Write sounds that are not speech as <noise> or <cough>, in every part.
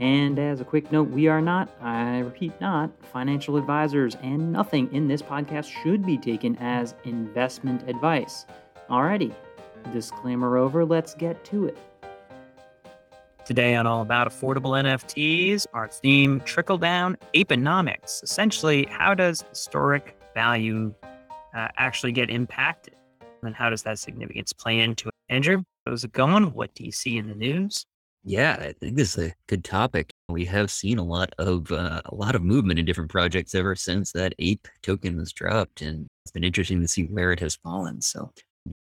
And as a quick note, we are not, I repeat, not financial advisors, and nothing in this podcast should be taken as investment advice. Alrighty, disclaimer over, let's get to it. Today on All About Affordable NFTs, our theme trickle down apenomics. Essentially, how does historic value uh, actually get impacted? And how does that significance play into it? Andrew, how's it going? What do you see in the news? Yeah, I think this is a good topic. We have seen a lot of uh, a lot of movement in different projects ever since that ape token was dropped, and it's been interesting to see where it has fallen. So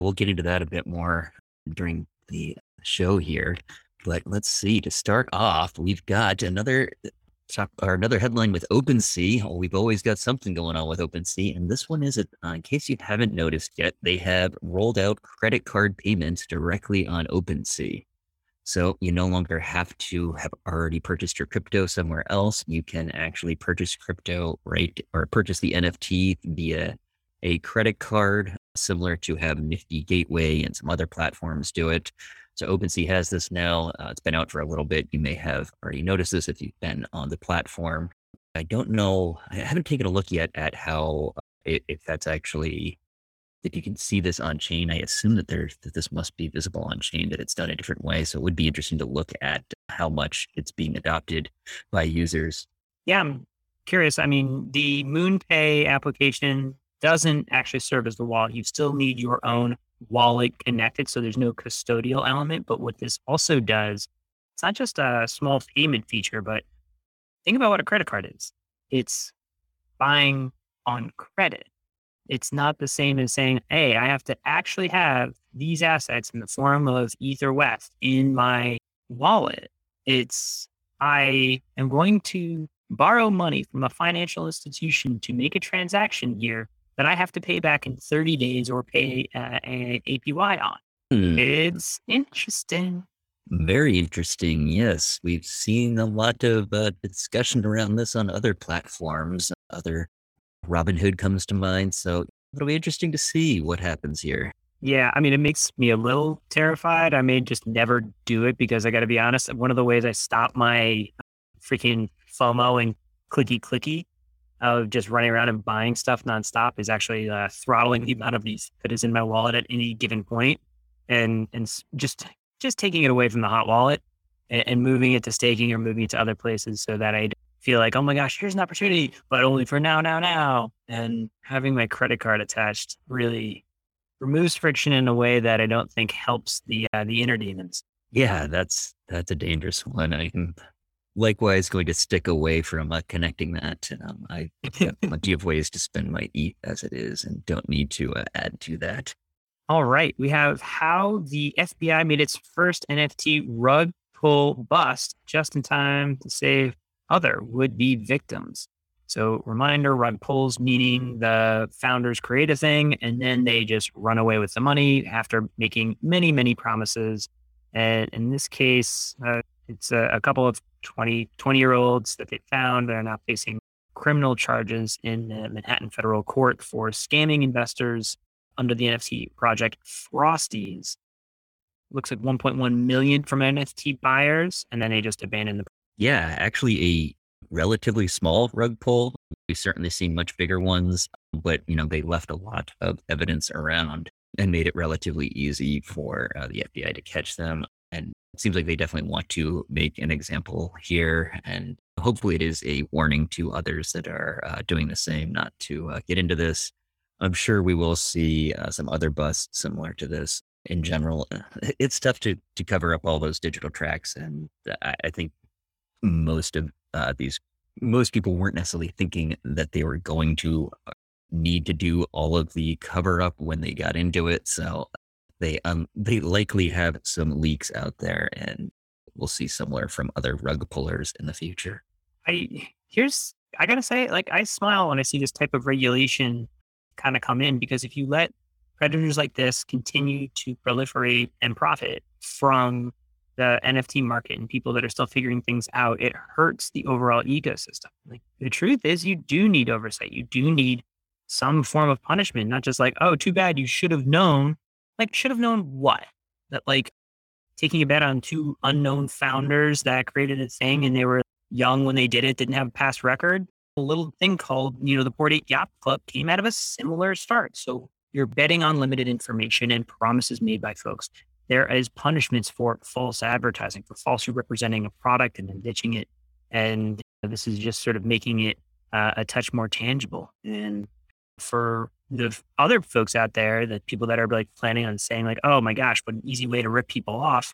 we'll get into that a bit more during the show here. But let's see. To start off, we've got another top, or another headline with OpenSea. Oh, we've always got something going on with OpenSea, and this one is, uh, in case you haven't noticed yet, they have rolled out credit card payments directly on OpenSea. So you no longer have to have already purchased your crypto somewhere else. You can actually purchase crypto right or purchase the NFT via a credit card, similar to have Nifty Gateway and some other platforms do it. So OpenSea has this now. Uh, it's been out for a little bit. You may have already noticed this if you've been on the platform. I don't know. I haven't taken a look yet at how uh, if that's actually if you can see this on chain, I assume that there that this must be visible on chain, that it's done a different way. So it would be interesting to look at how much it's being adopted by users. Yeah, I'm curious. I mean, the MoonPay application doesn't actually serve as the wallet. You still need your own wallet connected. So there's no custodial element. But what this also does, it's not just a small payment feature, but think about what a credit card is. It's buying on credit it's not the same as saying, hey, I have to actually have these assets in the form of Ether West in my wallet. It's, I am going to borrow money from a financial institution to make a transaction here that I have to pay back in 30 days or pay uh, an APY on. Hmm. It's interesting. Very interesting. Yes. We've seen a lot of uh, discussion around this on other platforms, other Robinhood comes to mind. So it'll be interesting to see what happens here. Yeah, I mean, it makes me a little terrified. I may just never do it because I got to be honest. One of the ways I stop my freaking FOMO and clicky clicky of just running around and buying stuff nonstop is actually uh, throttling the amount of these that is in my wallet at any given point, and and just just taking it away from the hot wallet and, and moving it to staking or moving it to other places so that I feel like, oh my gosh, here's an opportunity, but only for now, now, now. And having my credit card attached really removes friction in a way that I don't think helps the uh, the inner demons. Yeah, that's that's a dangerous one. I'm likewise going to stick away from uh, connecting that. Um, I <laughs> have plenty of ways to spend my ETH as it is, and don't need to uh, add to that. All right, we have how the FBI made its first NFT rug pull bust just in time to save other would be victims. So, reminder rug pulls, meaning the founders create a thing and then they just run away with the money after making many, many promises. And in this case, uh, it's a, a, couple of 20, 20 year olds that they found. They're now facing criminal charges in the Manhattan federal court for scamming investors under the NFT project Frosties. Looks like 1.1 million from NFT buyers, and then they just abandoned the yeah, actually a relatively small rug pull. We've certainly seen much bigger ones, but you know, they left a lot of evidence around and made it relatively easy for uh, the FBI to catch them. And it seems like they definitely want to make an example here. And hopefully it is a warning to others that are uh, doing the same not to uh, get into this. I'm sure we will see uh, some other busts similar to this in general. It's tough to, to cover up all those digital tracks. And I, I think most of uh, these most people weren't necessarily thinking that they were going to uh, need to do all of the cover up when they got into it. So they um they likely have some leaks out there, and we'll see similar from other rug pullers in the future. I here's I gotta say, like I smile when I see this type of regulation kind of come in because if you let predators like this continue to proliferate and profit from the NFT market and people that are still figuring things out, it hurts the overall ecosystem. Like the truth is you do need oversight. You do need some form of punishment, not just like, oh, too bad you should have known. Like, should have known what? That like taking a bet on two unknown founders that created a thing and they were young when they did it, didn't have a past record. A little thing called, you know, the Bored Ape Yacht Club came out of a similar start. So you're betting on limited information and promises made by folks. There is punishments for false advertising, for falsely representing a product and then ditching it. And this is just sort of making it uh, a touch more tangible. And for the other folks out there, the people that are like planning on saying like, "Oh my gosh, what an easy way to rip people off,"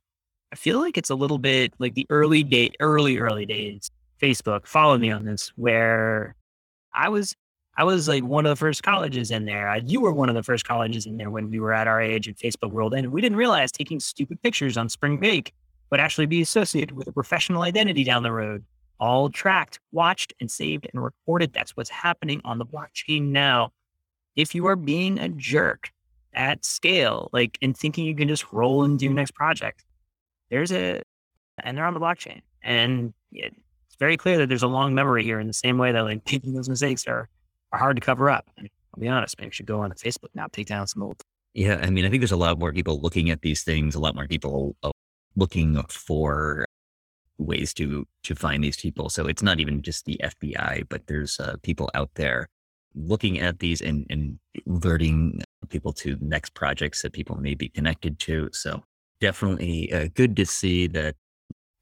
I feel like it's a little bit like the early day, early early days. Facebook, follow me on this, where I was I was like one of the first colleges in there. you were one of the first colleges in there when we were at our age in Facebook world, and we didn't realize taking stupid pictures on spring break would actually be associated with a professional identity down the road. All tracked, watched, and saved and recorded. That's what's happening on the blockchain now if you are being a jerk at scale, like and thinking you can just roll and do next project, there's a, and they're on the blockchain. And it's very clear that there's a long memory here in the same way that like <laughs> making those mistakes are, are hard to cover up. I'll be honest, maybe you should go on Facebook now, take down some old. Yeah. I mean, I think there's a lot more people looking at these things, a lot more people uh, looking for ways to to find these people. So it's not even just the FBI, but there's uh, people out there looking at these and, and alerting people to next projects that people may be connected to. So definitely uh, good to see that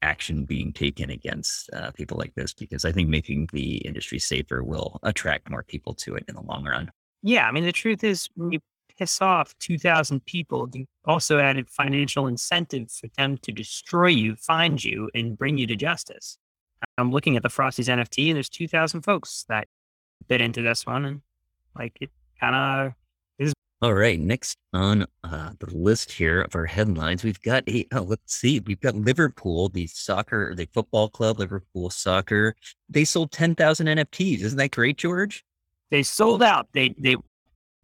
action being taken against uh, people like this because I think making the industry safer will attract more people to it in the long run. Yeah, I mean the truth is when you piss off 2,000 people, you also added financial incentive for them to destroy you, find you, and bring you to justice. I'm looking at the Frosties NFT, and there's 2,000 folks that bit into this one and like it kind of is. All right. Next on uh, the list here of our headlines, we've got a, oh, let's see, we've got Liverpool, the soccer, the football club, Liverpool soccer. They sold 10,000 NFTs. Isn't that great, George? They sold out. They, they,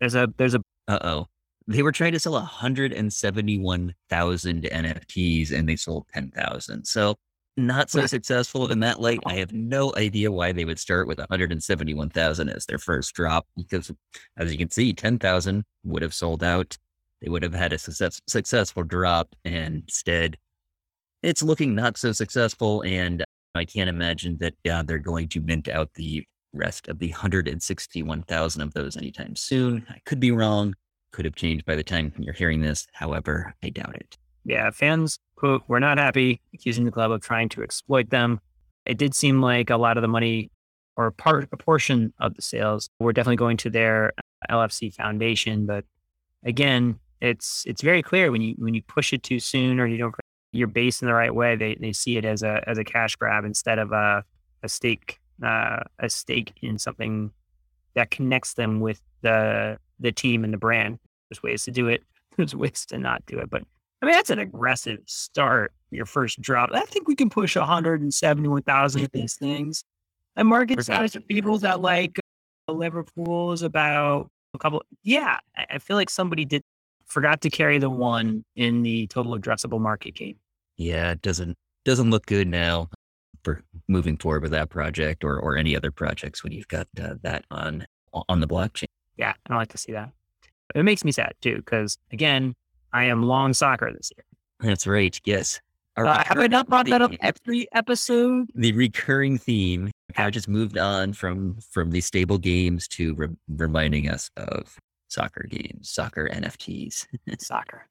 there's a, there's a, uh oh. They were trying to sell 171,000 NFTs and they sold 10,000. So not so successful in that light. I have no idea why they would start with 171,000 as their first drop because, as you can see, 10,000 would have sold out. They would have had a success, successful drop, and instead, it's looking not so successful. And I can't imagine that uh, they're going to mint out the rest of the 161,000 of those anytime soon. I could be wrong. Could have changed by the time you're hearing this. However, I doubt it yeah, fans, quote, were not happy, accusing the club of trying to exploit them. It did seem like a lot of the money or part, a portion of the sales were definitely going to their LFC foundation. But again, it's it's very clear when you when you push it too soon or you don't your base in the right way, they, they see it as a as a cash grab instead of a a stake uh, a stake in something that connects them with the the team and the brand. There's ways to do it. <laughs> There's ways to not do it, but I mean, that's an aggressive start. Your first drop. I think we can push 171,000 of these things. And market size of people that like uh, Liverpool is about a couple. Yeah, I feel like somebody did forgot to carry the one in the total addressable market game. Yeah, it doesn't doesn't look good now for moving forward with that project or or any other projects when you've got uh, that on on the blockchain. Yeah, I don't like to see that. It makes me sad too because again, I am long soccer this year. That's right. Yes. Uh, have I not brought that up every episode? The recurring theme. I just moved on from from the stable games to re- reminding us of soccer games, soccer NFTs, <laughs> soccer.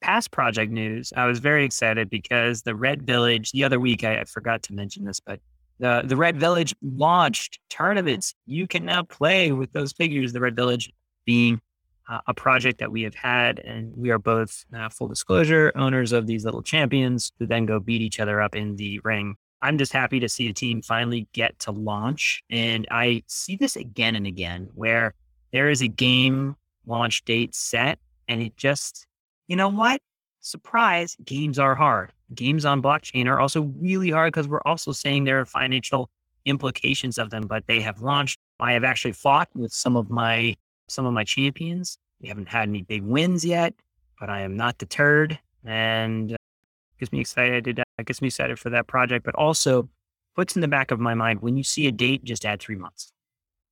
Past project news. I was very excited because the Red Village. The other week, I, I forgot to mention this, but the the Red Village launched tournaments. You can now play with those figures. The Red Village being uh, a project that we have had, and we are both uh, full disclosure owners of these little champions who then go beat each other up in the ring. I'm just happy to see a team finally get to launch, and I see this again and again where there is a game launch date set, and it just, you know what? surprise, games are hard. Games on blockchain are also really hard because we're also saying there are financial implications of them, but they have launched. I have actually fought with some of my some of my champions. We haven't had any big wins yet, but I am not deterred and uh, gets me excited. Uh, gets me excited for that project, but also puts in the back of my mind when you see a date, just add three months,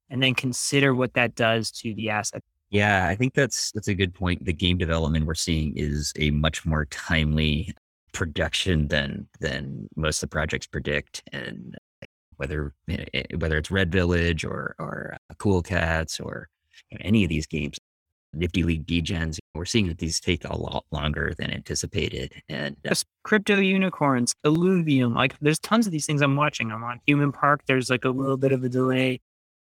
and then consider what that does to the asset. Yeah, I think that's that's a good point. The game development we're seeing is a much more timely production than than most of the projects predict, and whether eh, eh, whether it's Red Village or or uh, Cool Cats or any of these games, Nifty League Degens, we're seeing that these take a lot longer than anticipated. And uh, crypto unicorns, Illuvium, like there's tons of these things I'm watching. I'm on Human Park. There's like a little bit of a delay.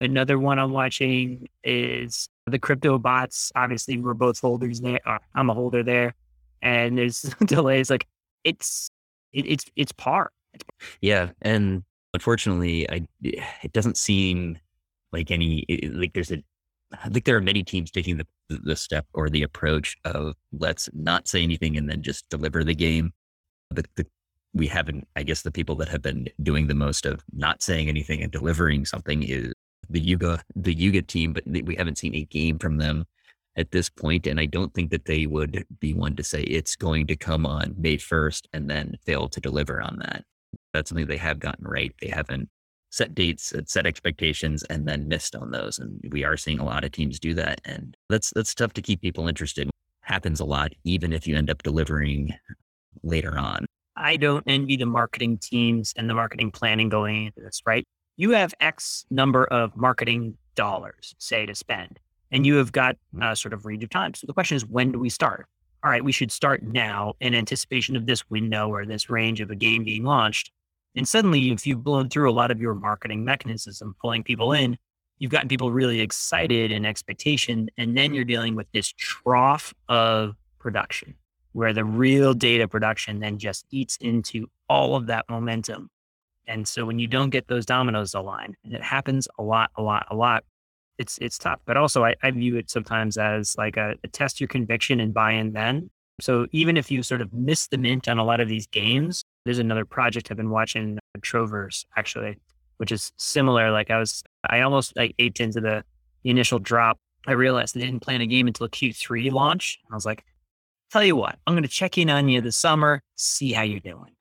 Another one I'm watching is the crypto bots. Obviously, we're both holders there. Uh, I'm a holder there, and there's <laughs> delays. Like it's it, it's it's par. Yeah, and unfortunately, I it doesn't seem like any like there's a I think there are many teams taking the the step or the approach of let's not say anything and then just deliver the game. The, the, we haven't, I guess, the people that have been doing the most of not saying anything and delivering something is the Yuga the Yuga team, but we haven't seen a game from them at this point, and I don't think that they would be one to say it's going to come on May first and then fail to deliver on that. That's something they have gotten right. They haven't set dates, set expectations, and then missed on those. And we are seeing a lot of teams do that. And that's that's tough to keep people interested. Happens a lot, even if you end up delivering later on. I don't envy the marketing teams and the marketing planning going into this, right? You have X number of marketing dollars, say, to spend, and you have got a sort of range of time. So the question is, when do we start? All right, we should start now in anticipation of this window or this range of a game being launched. And suddenly, if you've blown through a lot of your marketing mechanisms and pulling people in, you've gotten people really excited and expectation. And then you're dealing with this trough of production where the real data production then just eats into all of that momentum. And so when you don't get those dominoes aligned, and it happens a lot, a lot, a lot, it's it's tough. But also I, I view it sometimes as like a, a test your conviction and buy in then. So even if you sort of miss the mint on a lot of these games, there's another project I've been watching, uh, Troverse, actually, which is similar. Like I was, I almost like aped into the, initial drop. I realized they didn't plan a game until Q3 launch. I was like, tell you what, I'm going to check in on you this summer, see how you're doing.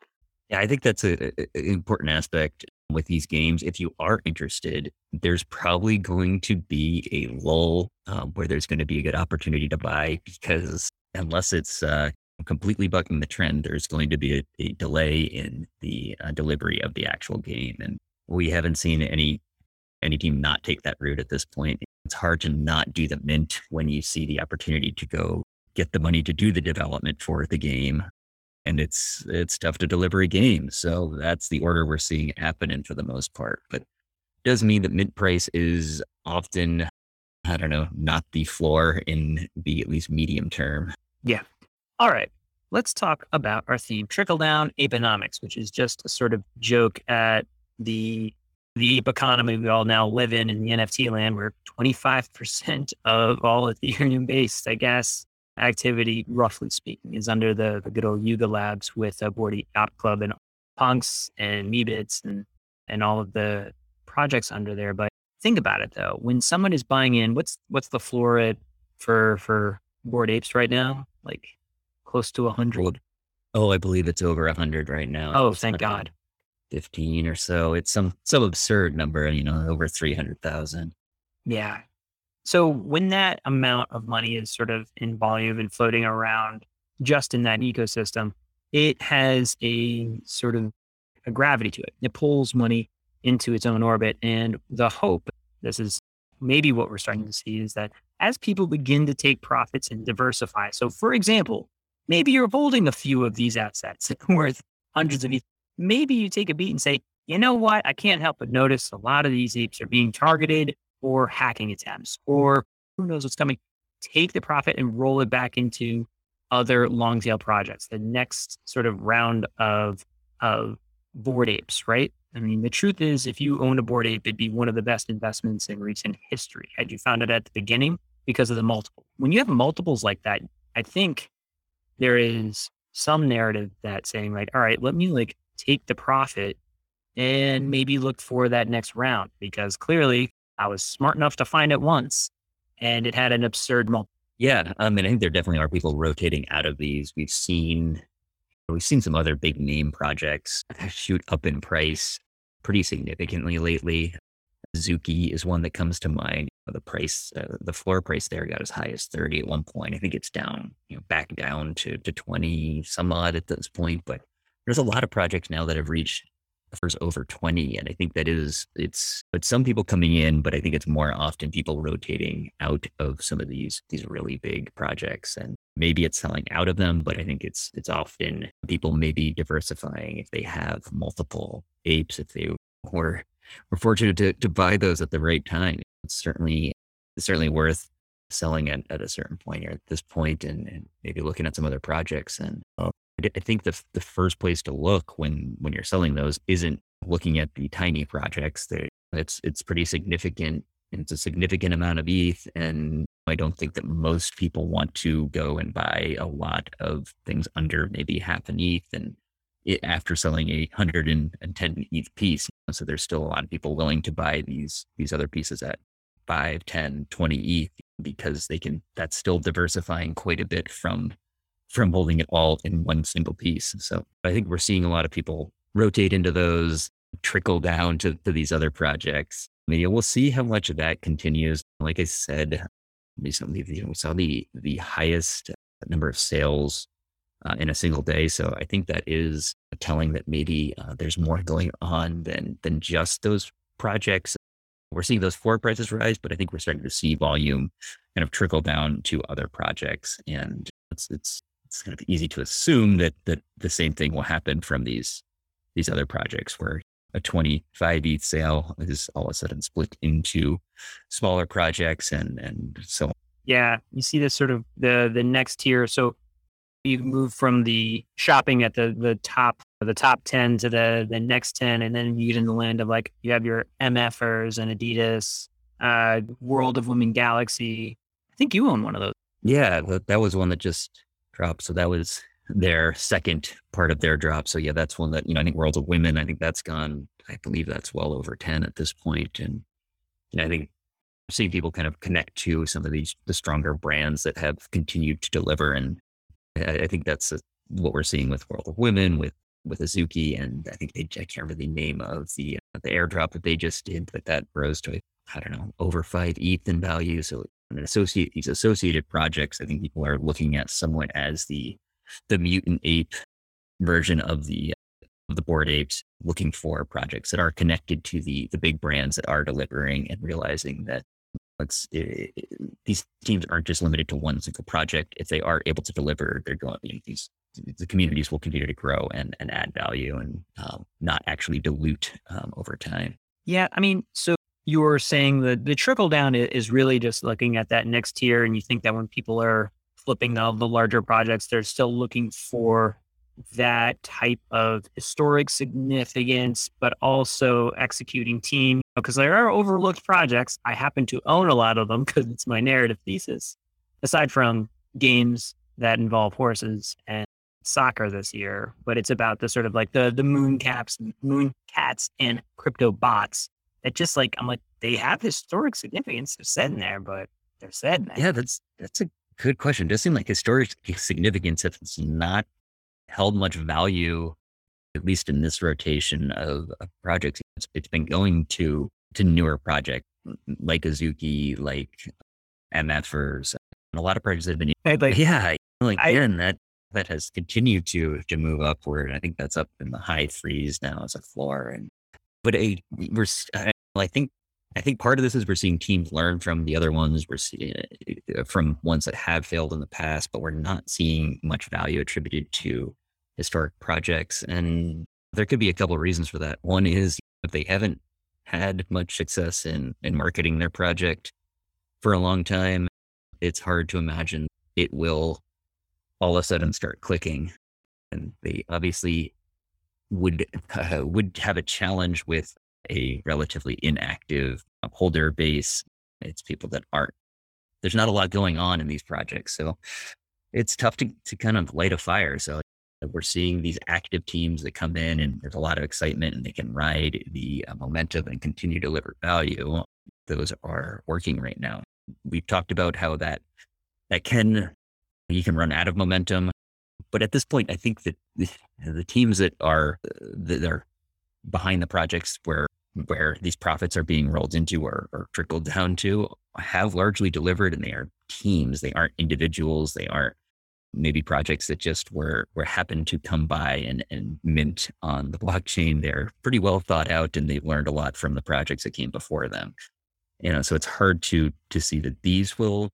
Yeah, I think that's an important aspect with these games. If you are interested, there's probably going to be a lull um, where there's going to be a good opportunity to buy because unless it's uh, completely bucking the trend, there's going to be a, a delay in the uh, delivery of the actual game. And we haven't seen any any team not take that route at this point. It's hard to not do the mint when you see the opportunity to go get the money to do the development for the game. And it's it's tough to deliver a game. So that's the order we're seeing happen in for the most part. But does mean that mint price is often, I don't know, not the floor in the at least medium term. Yeah. All right. Let's talk about our theme, trickle down apenomics, which is just a sort of joke at the the ape economy we all now live in in the NFT land, where 25% <laughs> of all Ethereum based, I guess, activity, roughly speaking, is under the, the good old Yuga Labs with a Ape Yacht Club and Punks and Meebits and and all of the projects under there. But think about it though, when someone is buying in, what's what's the floor for for Bored Apes right now? Like close to a 100. Oh, I believe it's over a 100 right now. Oh, thank God. 15 or so. It's some some absurd number, you know, over 300,000. Yeah. So when that amount of money is sort of in volume and floating around just in that ecosystem, it has a sort of a gravity to it. It pulls money into its own orbit. And the hope, this is maybe what we're starting mm-hmm. to see, is that as people begin to take profits and diversify. So, for example, maybe you're holding a few of these assets <laughs> worth hundreds of mm-hmm. these. Maybe you take a beat and say, you know what? I can't help but notice a lot of these apes are being targeted or hacking attempts, mm-hmm. or who knows what's coming. Take the profit and roll it back into other long tail projects, the next sort of round of of bored apes, right? I mean, the truth is, if you owned a bored ape, it'd be one of the best investments in recent history had you found it at the beginning because of the multiple. When you have multiples like that, I think there is some narrative that saying like, all right, let me like take the profit and maybe look for that next round because clearly I was smart enough to find it once and it had an absurd multiple. Yeah, I mean, I think there definitely are people rotating out of these. We've seen we've seen some other big name projects shoot up in price pretty significantly lately. Azuki is one that comes to mind. The price, uh, the floor price there got as high as 30 at one point. I think it's down, you know, back down to, to 20 some odd at this point. But there's a lot of projects now that have reached offers over 20. And I think that is, it's, but some people coming in, but I think it's more often people rotating out of some of these, these really big projects. And maybe it's selling out of them, but I think it's, it's often people maybe diversifying if they have multiple apes, if they were, were fortunate to, to buy those at the right time. It's certainly, it's certainly worth selling at, at a certain point or at this point and, and maybe looking at some other projects and uh, I think the the first place to look when when you're selling those isn't looking at the tiny projects. They, it's it's pretty significant. It's a significant amount of ETH, and I don't think that most people want to go and buy a lot of things under maybe half an ETH and it, after selling a 110 ETH piece. So there's still a lot of people willing to buy these these other pieces at 5, 10, 20 ETH because they can that's still diversifying quite a bit from from holding it all in one single piece. So I think we're seeing a lot of people rotate into those, trickle down to, to these other projects. I mean, we'll see how much of that continues. Like I said recently, we saw the the highest number of sales uh, in a single day. So I think that is telling that maybe uh, there's more going on than than just those projects. We're seeing those floor prices rise, but I think we're starting to see volume kind of trickle down to other projects, and it's it's it's kind of easy to assume that that the same thing will happen from these these other projects where a 25 ETH sale is all of a sudden split into smaller projects and and so on. Yeah, you see this sort of the the next tier. So you move from the shopping at the the top the top 10 to the the next 10 and then you get in the land of like you have your MFers and Adidas, uh World of Women Galaxy. I think you own one of those. Yeah, that, that was one that just drop. So that was their second part of their drop. So yeah, that's one that, you know, I think World of Women, I think that's gone, I believe that's well over 10 at this point. And know, I think seeing people kind of connect to some of these, the stronger brands that have continued to deliver. And I, I think that's a, what we're seeing with World of Women, with, with Azuki. And I think they, I can't remember the name of the, uh, the airdrop that they just did, but that rose to, I don't know, over five ETH in value. So and associate these associated projects, I think people are looking at somewhat as the the mutant ape version of the of the Bored Apes, looking for projects that are connected to the the big brands that are delivering, and realizing that it's it, it, these teams aren't just limited to one single project. If they are able to deliver, they're going. You know, these the communities will continue to grow and and add value and um, not actually dilute um, over time. Yeah, I mean, so you were saying that the trickle down is really just looking at that next tier. And you think that when people are flipping the, the larger projects, they're still looking for that type of historic significance, but also executing team. Because there are overlooked projects. I happen to own a lot of them <laughs> because it's my narrative thesis. Aside from games that involve horses and soccer this year, but it's about the sort of like the the moon caps, moon cats, and crypto bots it just like I'm like they have historic significance. They're in there, but they're said. Yeah, that's that's a good question. It does seem like historic significance if it's not held much value, at least in this rotation of, of projects. It's, it's been going to to newer projects like Azuki, like MFers, and a lot of projects that have been. Like, yeah, like I, again, that that has continued to to move upward. I think that's up in the high threes now as a floor, and but a we're I think I think part of this is we're seeing teams learn from the other ones. We're seeing uh, from ones that have failed in the past, but we're not seeing much value attributed to historic projects. And there could be a couple of reasons for that. One is if they haven't had much success in in marketing their project for a long time, it's hard to imagine it will all of a sudden start clicking. And they obviously would <laughs> uh, would have a challenge with a relatively inactive holder base. It's people that aren't, there's not a lot going on in these projects. So it's tough to, to kind of light a fire. So we're seeing these active teams that come in and there's a lot of excitement and they can ride the uh, momentum and continue to deliver value. Those are working right now. We've talked about how that that can you can run out of momentum, but at this point, I think that the, the teams that are that are behind the projects where where these profits are being rolled into or, or trickled down to have largely delivered, and they are teams. They aren't individuals. They aren't maybe projects that just were were happened to come by and, and mint on the blockchain. They're pretty well thought out and they've learned a lot from the projects that came before them. You know, so it's hard to to see that these will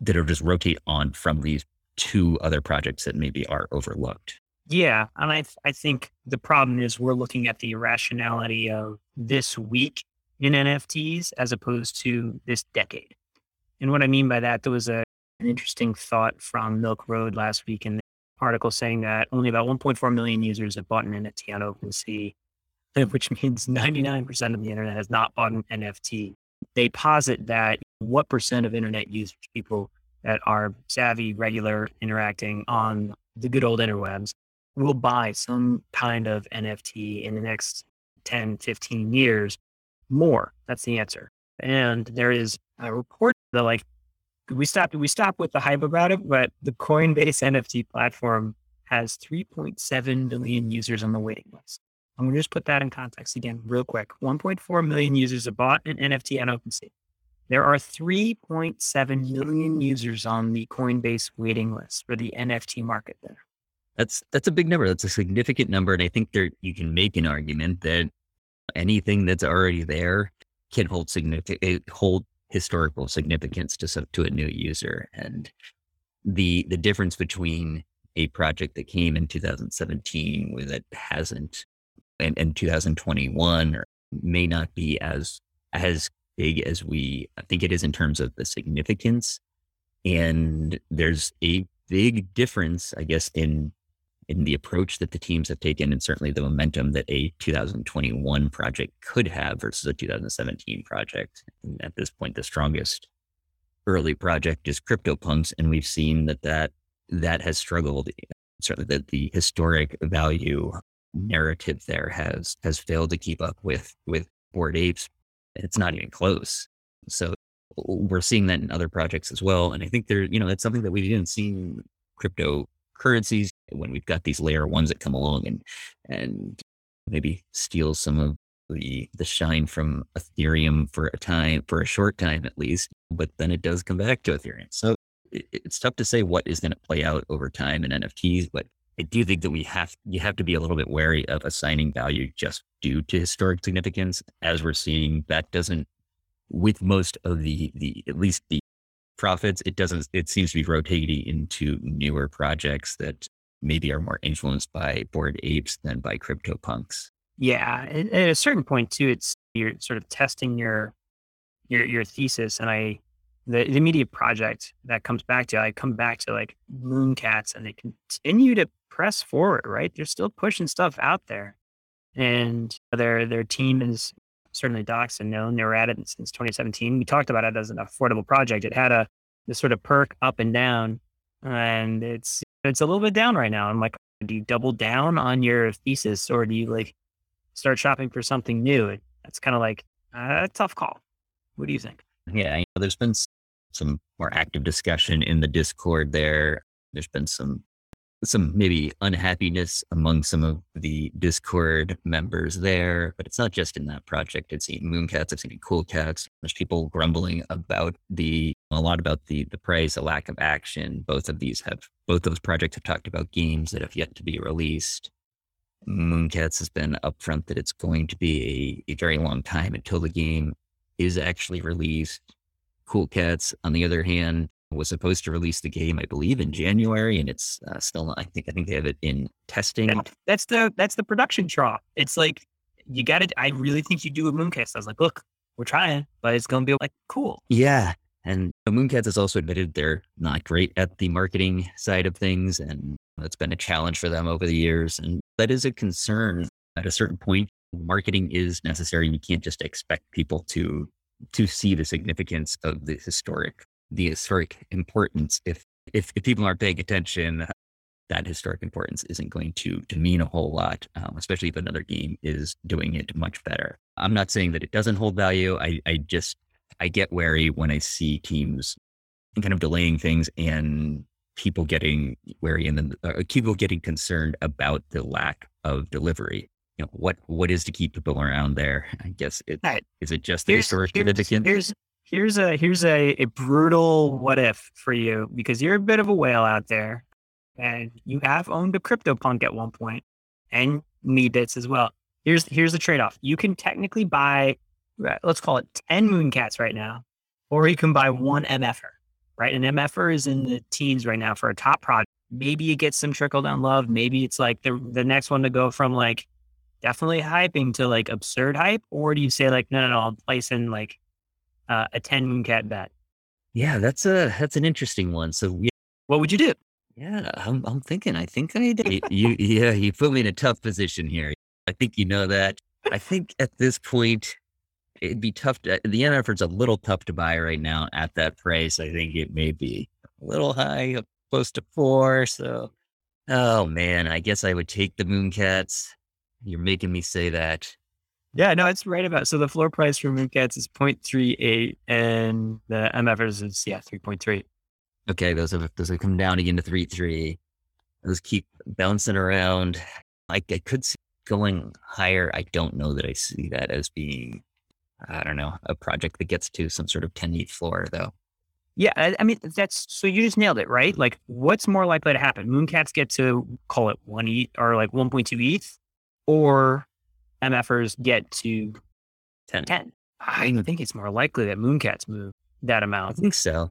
that will just rotate on from these two other projects that maybe are overlooked. Yeah, and I th- I think the problem is we're looking at the irrationality of this week in NFTs as opposed to this decade. And what I mean by that, there was a an interesting thought from Milk Road last week in the article saying that only about 1.4 million users have bought an NFT on OpenSea, <laughs> which means 99% of the internet has not bought an NFT. They posit that what percent of internet users, people that are savvy, regular, interacting on the good old interwebs, will buy some kind of NFT in the next 10, 15 years more. That's the answer. And there is a report that like we stopped we stopped with the hype about it, but the Coinbase NFT platform has 3.7 million users on the waiting list. I'm gonna just put that in context again, real quick. 1.4 million users have bought an NFT on OpenSea. There are 3.7 million users on the Coinbase waiting list for the NFT market there. That's that's a big number. That's a significant number, and I think there you can make an argument that anything that's already there can hold significant eh, hold historical significance to to a new user. And the the difference between a project that came in 2017 with it hasn't and, and 2021 or may not be as as big as we I think it is in terms of the significance. And there's a big difference, I guess, in in the approach that the teams have taken and certainly the momentum that a 2021 project could have versus a 2017 project. And at this point, the strongest early project is CryptoPunks, and we've seen that that that has struggled. Certainly, that the historic value narrative there has has failed to keep up with with Bored Apes. It's not even close. So we're seeing that in other projects as well. And I think there, you know, it's something that we didn't see crypto currencies when we've got these layer ones that come along and and maybe steal some of the the shine from Ethereum for a time, for a short time at least, but then it does come back to Ethereum. So it, it's tough to say what is going to play out over time in NFTs, but I do think that we have you have to be a little bit wary of assigning value just due to historic significance, as we're seeing that doesn't with most of the the at least the profits, it doesn't, it seems to be rotating into newer projects that maybe are more influenced by Bored Apes than by crypto punks. Yeah. At, a certain point too, it's, you're sort of testing your, your, your thesis. And I, the, the immediate project that comes back to, I come back to like Mooncats and they continue to press forward, right? They're still pushing stuff out there. And their their team is certainly doxxed and known. They were at it since 2017. We talked about it as an affordable project. It had a this sort of perk up and down, and it's it's a little bit down right now. I'm like, do you double down on your thesis, or do you like start shopping for something new? That's kind of like a tough call. What do you think? Yeah, you know, there's been some more active discussion in the Discord there. There's been some some maybe unhappiness among some of the Discord members there, but it's not just in that project. It's in Mooncats, I've seen in Cool Cats. There's people grumbling about the a lot about the the price, a lack of action. Both of these have both those projects have talked about games that have yet to be released. Mooncats has been upfront that it's going to be a, a very long time until the game is actually released. Cool Cats, on the other hand, was supposed to release the game, I believe, in January, and it's uh, still not. I think I think they have it in testing. That's the that's the production draw. It's like you got it. I really think you do a Mooncats. I was like, look, we're trying, but it's going to be like cool. Yeah, and Mooncats has also admitted they're not great at the marketing side of things, and that's been a challenge for them over the years, and that is a concern. At a certain point, marketing is necessary. You can't just expect people to to see the significance of the historic the historic importance if if, if people aren't paying attention, that historic importance isn't going to to mean a whole lot, um, especially if another game is doing it much better. I'm not saying that it doesn't hold value. I, I just I get wary when I see teams kind of delaying things and people getting wary and then uh, people getting concerned about the lack of delivery. You know what what is to keep people around there? I guess it right. is it just the here's, historic here's, significance? Here's here's a here's a, a brutal what if for you because you're a bit of a whale out there and you have owned a CryptoPunk at one point and Meebits as well. Here's here's the trade off. You can technically buy, uh, let's call it ten Mooncats right now, or you can buy one MFer. Right, an MFer is in the teens right now for a top product. Maybe it gets some trickle down love. Maybe it's like the the next one to go from like definitely hyping to like absurd hype, or do you say like no no no, I'm placing like uh, a ten Mooncat bet? Yeah, that's a that's an interesting one. So we, what would you do? Yeah, I'm I'm thinking. I think I did. you yeah, you put me in a tough position here. I think you know that. I think at this point it'd be tough to the MFer's a little tough to buy right now at that price. I think it may be a little high, close to four. So oh man, I guess I would take the Mooncats. You're making me say that. Yeah, no, it's right about so the floor price for Mooncats is 0.38 and the MFers is yeah, 3.3 okay, those have those have come down again to three three. Those keep bouncing around. I, I could see going higher. I don't know that I see that as being, I don't know, a project that gets to some sort of 10 ETH floor though. Yeah, I, I mean that's so you just nailed it, right? Like, what's more likely to happen? Mooncats get to call it one ETH or like 1.2 ETH, or MFers get to 10. 10. I hmm. think it's more likely that Mooncats move that amount. I think so.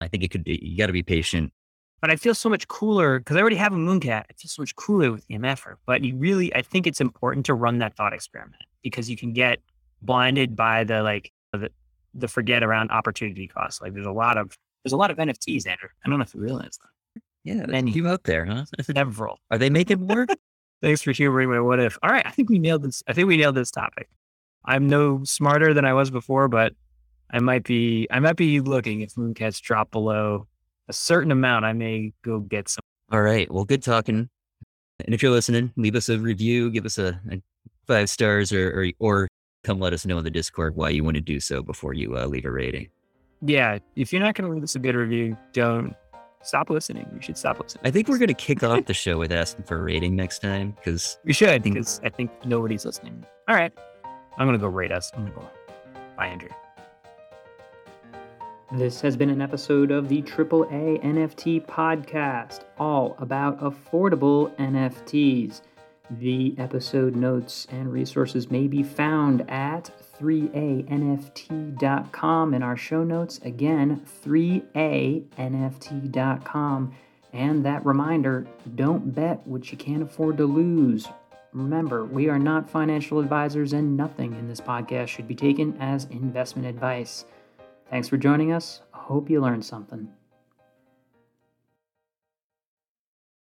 I think it could be, you got to be patient. But I feel so much cooler because I already have a Mooncat. I feel so much cooler with the MFer. But you really, I think it's important to run that thought experiment because you can get blinded by the like the, the forget around opportunity cost. Like there's a lot of there's a lot of NFTs, Andrew. I don't know if you realize that. Yeah, many you out there, huh? <laughs> Several. Are they making more? <laughs> Thanks for humoring my what if. All right, I think we nailed this. I think we nailed this topic. I'm no smarter than I was before, but I might be I might be looking if Mooncats drop below a certain amount. I may go get some. All right. Well, good talking. And if you're listening, leave us a review, give us a, a five stars, or, or, or come let us know in the Discord why you want to do so before you uh, leave a rating. Yeah, if you're not going to leave us a good review, don't stop listening. You should stop listening. I think we're going to kick off the show with asking for a rating next time because we should because I think nobody's listening. All right, I'm going to go rate us. I'm going to go. Bye, Andrew. This has been an episode of the AAA NFT podcast, all about affordable NFTs. The episode notes and resources may be found at 3anft.com in our show notes. Again, 3anft.com. And that reminder don't bet what you can't afford to lose. Remember, we are not financial advisors, and nothing in this podcast should be taken as investment advice. Thanks for joining us. Hope you learned something.